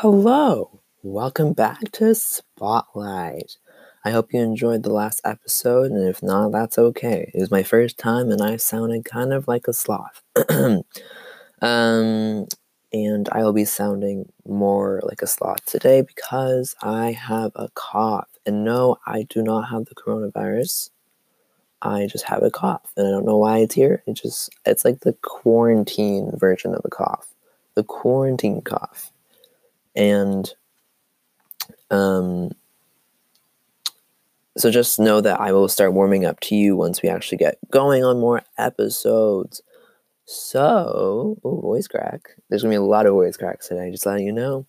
Hello, welcome back to Spotlight. I hope you enjoyed the last episode, and if not, that's okay. It was my first time, and I sounded kind of like a sloth. um, and I will be sounding more like a sloth today because I have a cough. And no, I do not have the coronavirus. I just have a cough, and I don't know why it's here. It just, it's like the quarantine version of a cough, the quarantine cough and um, so just know that I will start warming up to you once we actually get going on more episodes. So, ooh, voice crack. There's gonna be a lot of voice cracks today, just letting you know,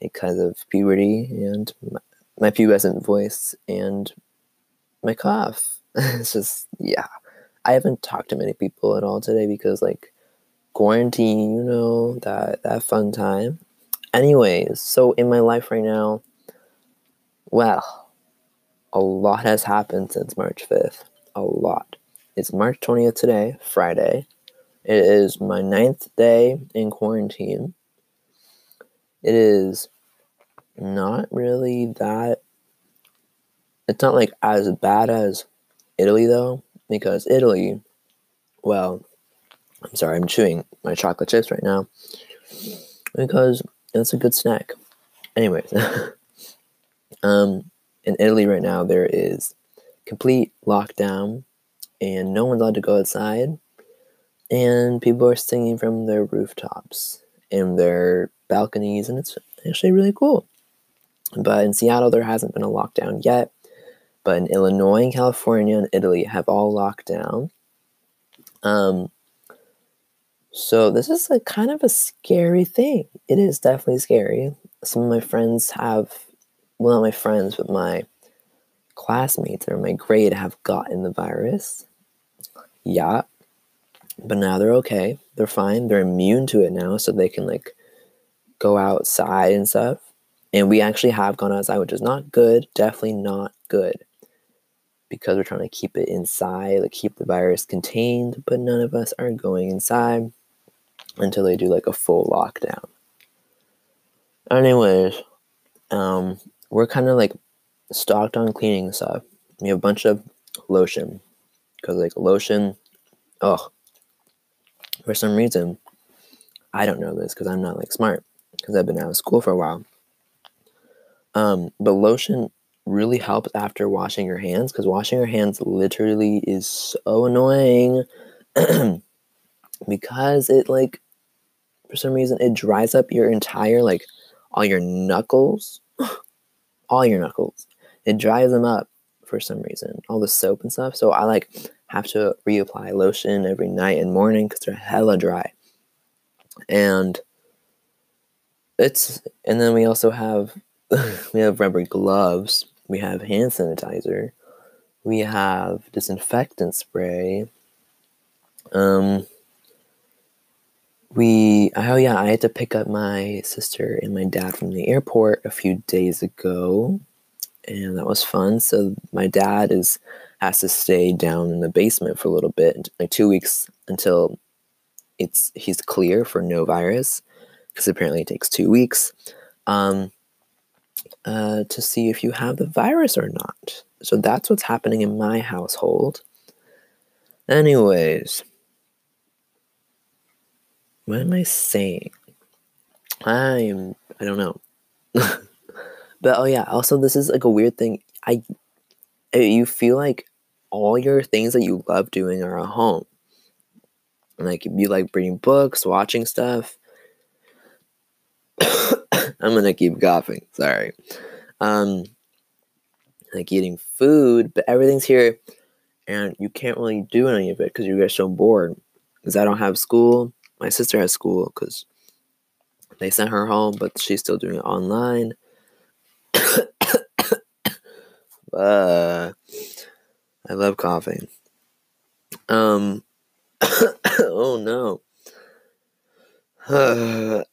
because of puberty and my, my pubescent voice and my cough. it's just, yeah. I haven't talked to many people at all today because, like, quarantine, you know, that that fun time. Anyways, so in my life right now, well, a lot has happened since March 5th. A lot. It's March 20th today, Friday. It is my ninth day in quarantine. It is not really that. It's not like as bad as Italy, though, because Italy, well, I'm sorry, I'm chewing my chocolate chips right now. Because it's a good snack. Anyways, um, in Italy right now there is complete lockdown, and no one's allowed to go outside, and people are singing from their rooftops and their balconies, and it's actually really cool. But in Seattle, there hasn't been a lockdown yet. But in Illinois, and California, and Italy have all locked down. Um, so this is a kind of a scary thing. It is definitely scary. Some of my friends have, well, not my friends, but my classmates or my grade have gotten the virus. Yeah. But now they're okay. They're fine. They're immune to it now, so they can like go outside and stuff. And we actually have gone outside, which is not good. Definitely not good. Because we're trying to keep it inside, like keep the virus contained, but none of us are going inside until they do like a full lockdown. Anyways, um, we're kind of like stocked on cleaning stuff. We have a bunch of lotion because like lotion, oh, for some reason, I don't know this because I'm not like smart because I've been out of school for a while. Um, but lotion really helps after washing your hands because washing your hands literally is so annoying because it like for some reason it dries up your entire like all your knuckles. All your knuckles. It dries them up for some reason all the soap and stuff. So i like have to reapply lotion every night and morning because they're hella dry. And it's and then we also have we have rubber gloves. We have hand sanitizer. We have disinfectant spray. Um we oh yeah i had to pick up my sister and my dad from the airport a few days ago and that was fun. So my dad is has to stay down in the basement for a little bit like two weeks until it's he's clear for no virus because apparently it takes two weeks um, uh, to see if you have the virus or not. So that's what's happening in my household. Anyways what am I saying? I am I don't know. but oh yeah, also this is like a weird thing. I eh, you feel like all your things that you love doing are at home. Like you like reading books, watching stuff. I'm gonna keep coughing. Sorry. Um, like eating food, but everything's here, and you can't really do any of it because you get so bored. Because I don't have school, my sister has school because they sent her home, but she's still doing it online. uh, I love coughing. Um, oh no.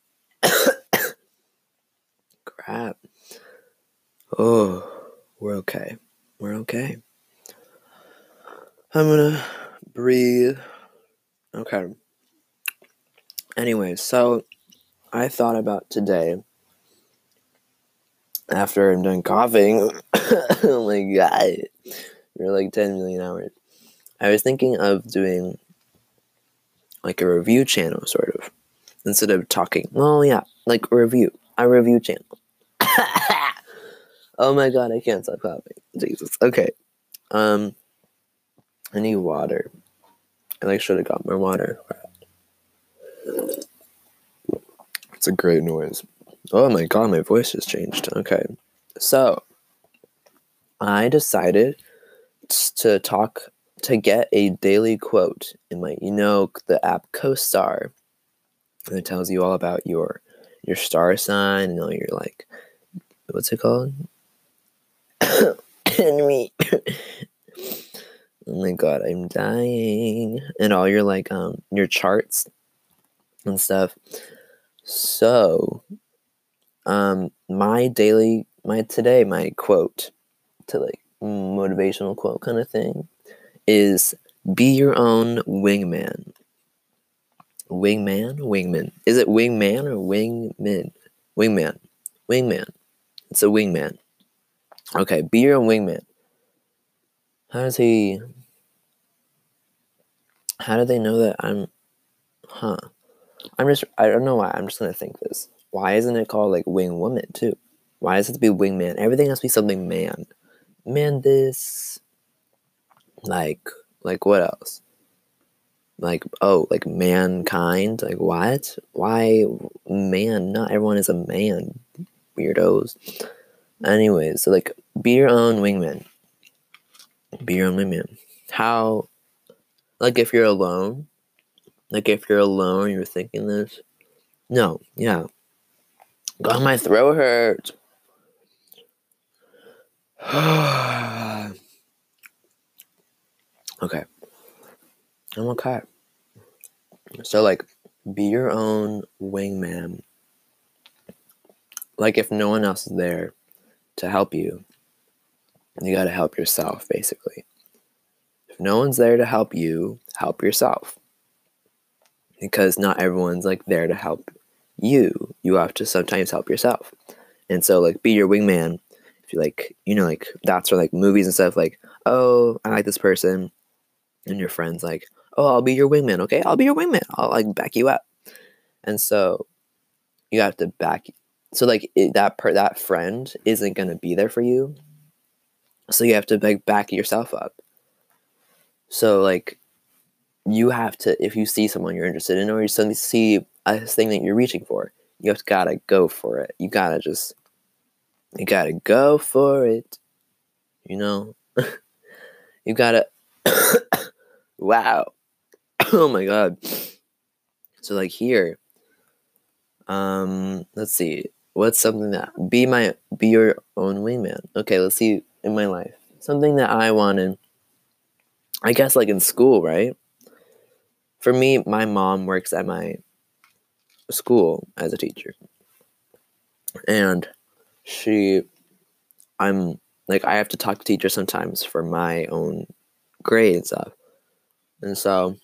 Crap. Oh, we're okay. We're okay. I'm gonna breathe. Okay. Anyway, so I thought about today after I'm done coughing. oh my god. We're like 10 million hours. I was thinking of doing like a review channel, sort of. Instead of talking. Well, yeah, like review. A review channel. oh my god, I can't stop coughing. Jesus. Okay. Um, I need water. I like should have got more water. It's a great noise. Oh my god, my voice has changed. Okay. So, I decided to talk to get a daily quote in my you know the app Co-Star. And it tells you all about your your star sign and all your like what's it called? And Enemy. oh my god, I'm dying. And all your like um your charts and stuff. So um my daily my today my quote to like motivational quote kind of thing is be your own wingman. Wingman? Wingman. Is it wingman or wingman? Wingman. Wingman. It's a wingman. Okay, be your own wingman. How does he. How do they know that I'm. Huh. I'm just. I don't know why. I'm just gonna think this. Why isn't it called like wing woman too? Why does it have to be wingman? Everything has to be something man. Man, this. Like, like what else? Like, oh, like mankind? Like, what? Why man? Not everyone is a man. Weirdos. Anyways, so like, be your own wingman. Be your own wingman. How, like, if you're alone, like, if you're alone, you're thinking this. No, yeah. God, my throat hurts. okay. I'm okay. So, like, be your own wingman. Like, if no one else is there to help you, you got to help yourself, basically. If no one's there to help you, help yourself. Because not everyone's like there to help you. You have to sometimes help yourself. And so, like, be your wingman. If you like, you know, like, that's for like movies and stuff, like, oh, I like this person. And your friend's like, oh, I'll be your wingman. Okay, I'll be your wingman. I'll like back you up. And so you have to back. So like it, that per that friend isn't gonna be there for you. So you have to like back yourself up. So like you have to if you see someone you're interested in or you suddenly see a thing that you're reaching for, you have to gotta go for it. You gotta just you gotta go for it. You know? you gotta wow. oh my god. So like here, um, let's see. What's something that be my be your own wingman? Okay, let's see in my life. Something that I wanted I guess like in school, right? For me, my mom works at my school as a teacher. And she I'm like I have to talk to teachers sometimes for my own grade and stuff. And so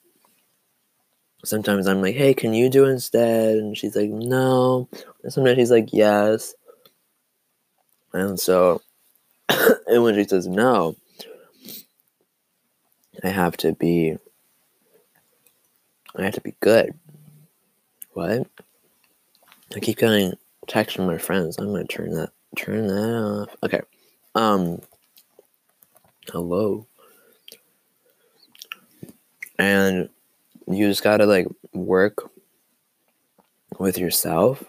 sometimes I'm like, hey, can you do instead? And she's like, no. And sometimes she's like, yes. And so, and when she says no, I have to be, I have to be good. What? I keep getting texts from my friends. I'm gonna turn that, turn that off. Okay. Um, hello. And you just gotta like work with yourself.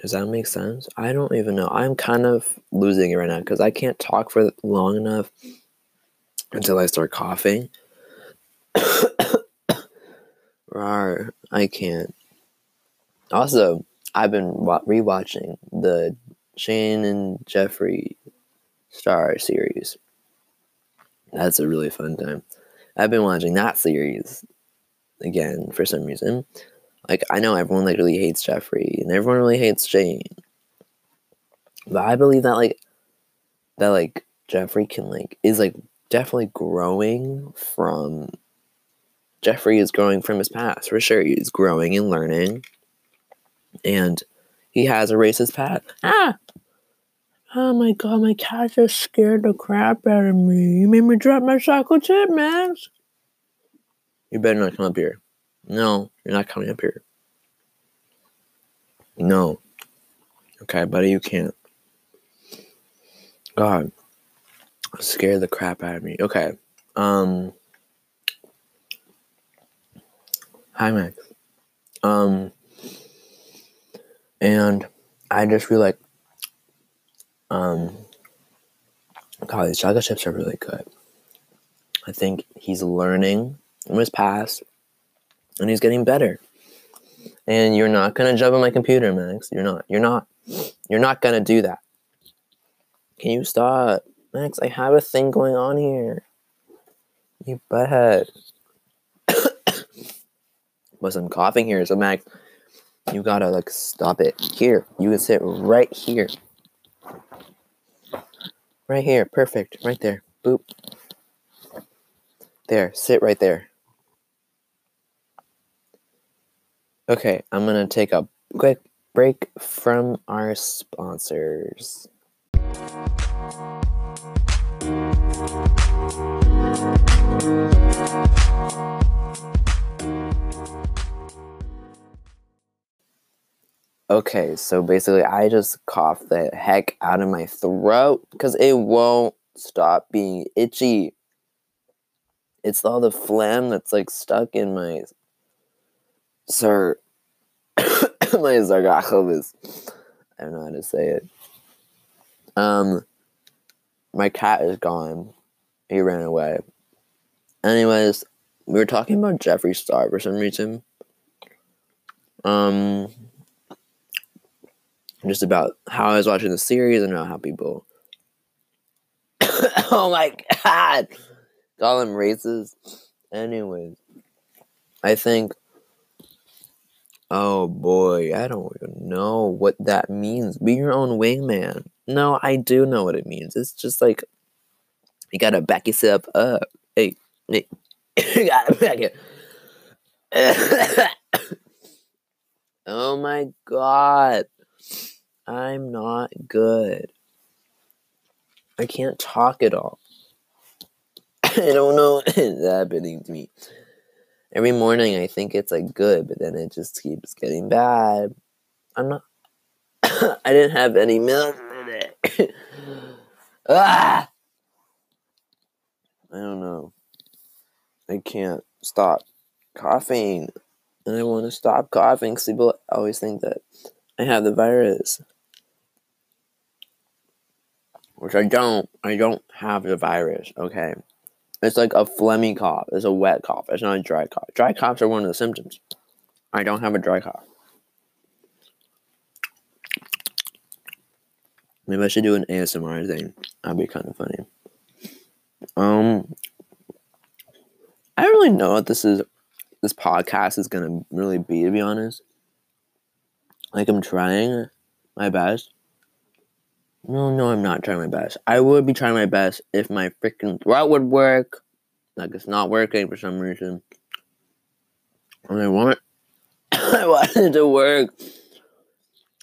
Does that make sense? I don't even know. I'm kind of losing it right now because I can't talk for long enough until I start coughing. Rawr, I can't. Also, I've been rewatching the Shane and Jeffree Star series. That's a really fun time. I've been watching that series again for some reason. Like I know everyone like really hates Jeffree and everyone really hates Shane. But I believe that like that like Jeffree can like is like definitely growing from Jeffree is growing from his past for sure. He's growing and learning. And he has erased his past. Ah Oh my god, my cat just scared the crap out of me. You made me drop my chocolate chip mask. You better not come up here. No, you're not coming up here. No. Okay, buddy, you can't. God. Scare the crap out of me. Okay. Um Hi Max. Um and I just feel like um God, these chocolate chips are really good. I think he's learning from his past and he's getting better. And you're not gonna jump on my computer, Max. You're not. You're not. You're not gonna do that. Can you stop? Max, I have a thing going on here. You butthead. Plus, I'm coughing here, so Max, you gotta like stop it. Here, you can sit right here. Right here, perfect. Right there. Boop. There, sit right there. Okay, I'm gonna take a quick break from our sponsors. Okay, so basically, I just coughed the heck out of my throat because it won't stop being itchy. It's all the phlegm that's like stuck in my sir my sarcophagus. I don't know how to say it. Um, my cat is gone. He ran away. Anyways, we were talking about Jeffree Star for some reason. Um, just about how I was watching the series and how people. oh my god! Call them racist. Anyways, I think. Oh boy, I don't even know what that means. Be your own wingman. No, I do know what it means. It's just like you gotta back yourself up. Hey, hey, it. oh my god. I'm not good. I can't talk at all. I don't know what is happening to me. Every morning I think it's like good, but then it just keeps getting bad. I'm not. I didn't have any milk today. ah! I don't know. I can't stop coughing. And I want to stop coughing because people always think that I have the virus which I don't. I don't have the virus, okay? It's like a phlegmy cough. It's a wet cough. It's not a dry cough. Dry coughs are one of the symptoms. I don't have a dry cough. Maybe I should do an ASMR thing. That'd be kind of funny. Um, I don't really know what this is. This podcast is gonna really be, to be honest. Like I'm trying my best no, no, I'm not trying my best. I would be trying my best if my freaking throat would work. Like it's not working for some reason. And I want I want it to work.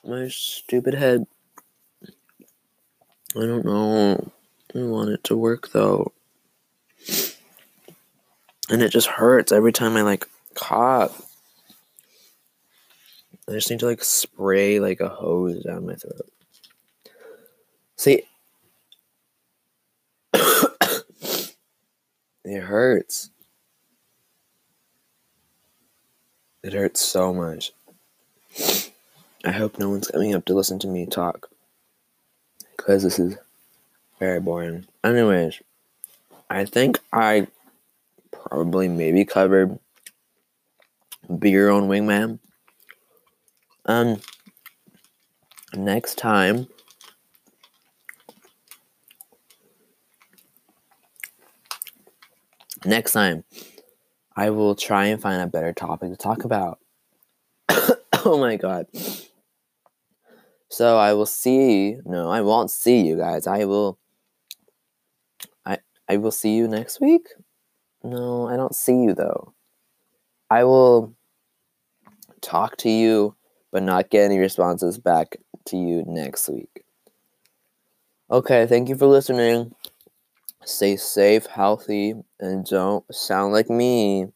My stupid head. I don't know. I want it to work though. And it just hurts every time I like cough. I just need to like spray like a hose down my throat. See, it hurts. It hurts so much. I hope no one's coming up to listen to me talk. Because this is very boring. Anyways, I think I probably maybe covered Be Your Own Wingman. Um, next time next time I will try and find a better topic to talk about. oh my god. So I will see no, I won't see you guys. I will I I will see you next week? No, I don't see you though. I will talk to you but not get any responses back to you next week. Okay, thank you for listening. Stay safe, healthy, and don't sound like me.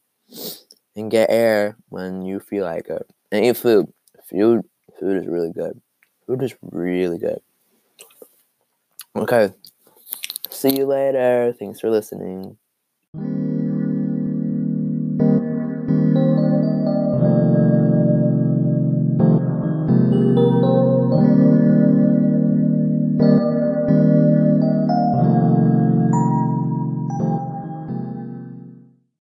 And get air when you feel like it. And eat food. Food, food is really good. Food is really good. Okay. See you later. Thanks for listening.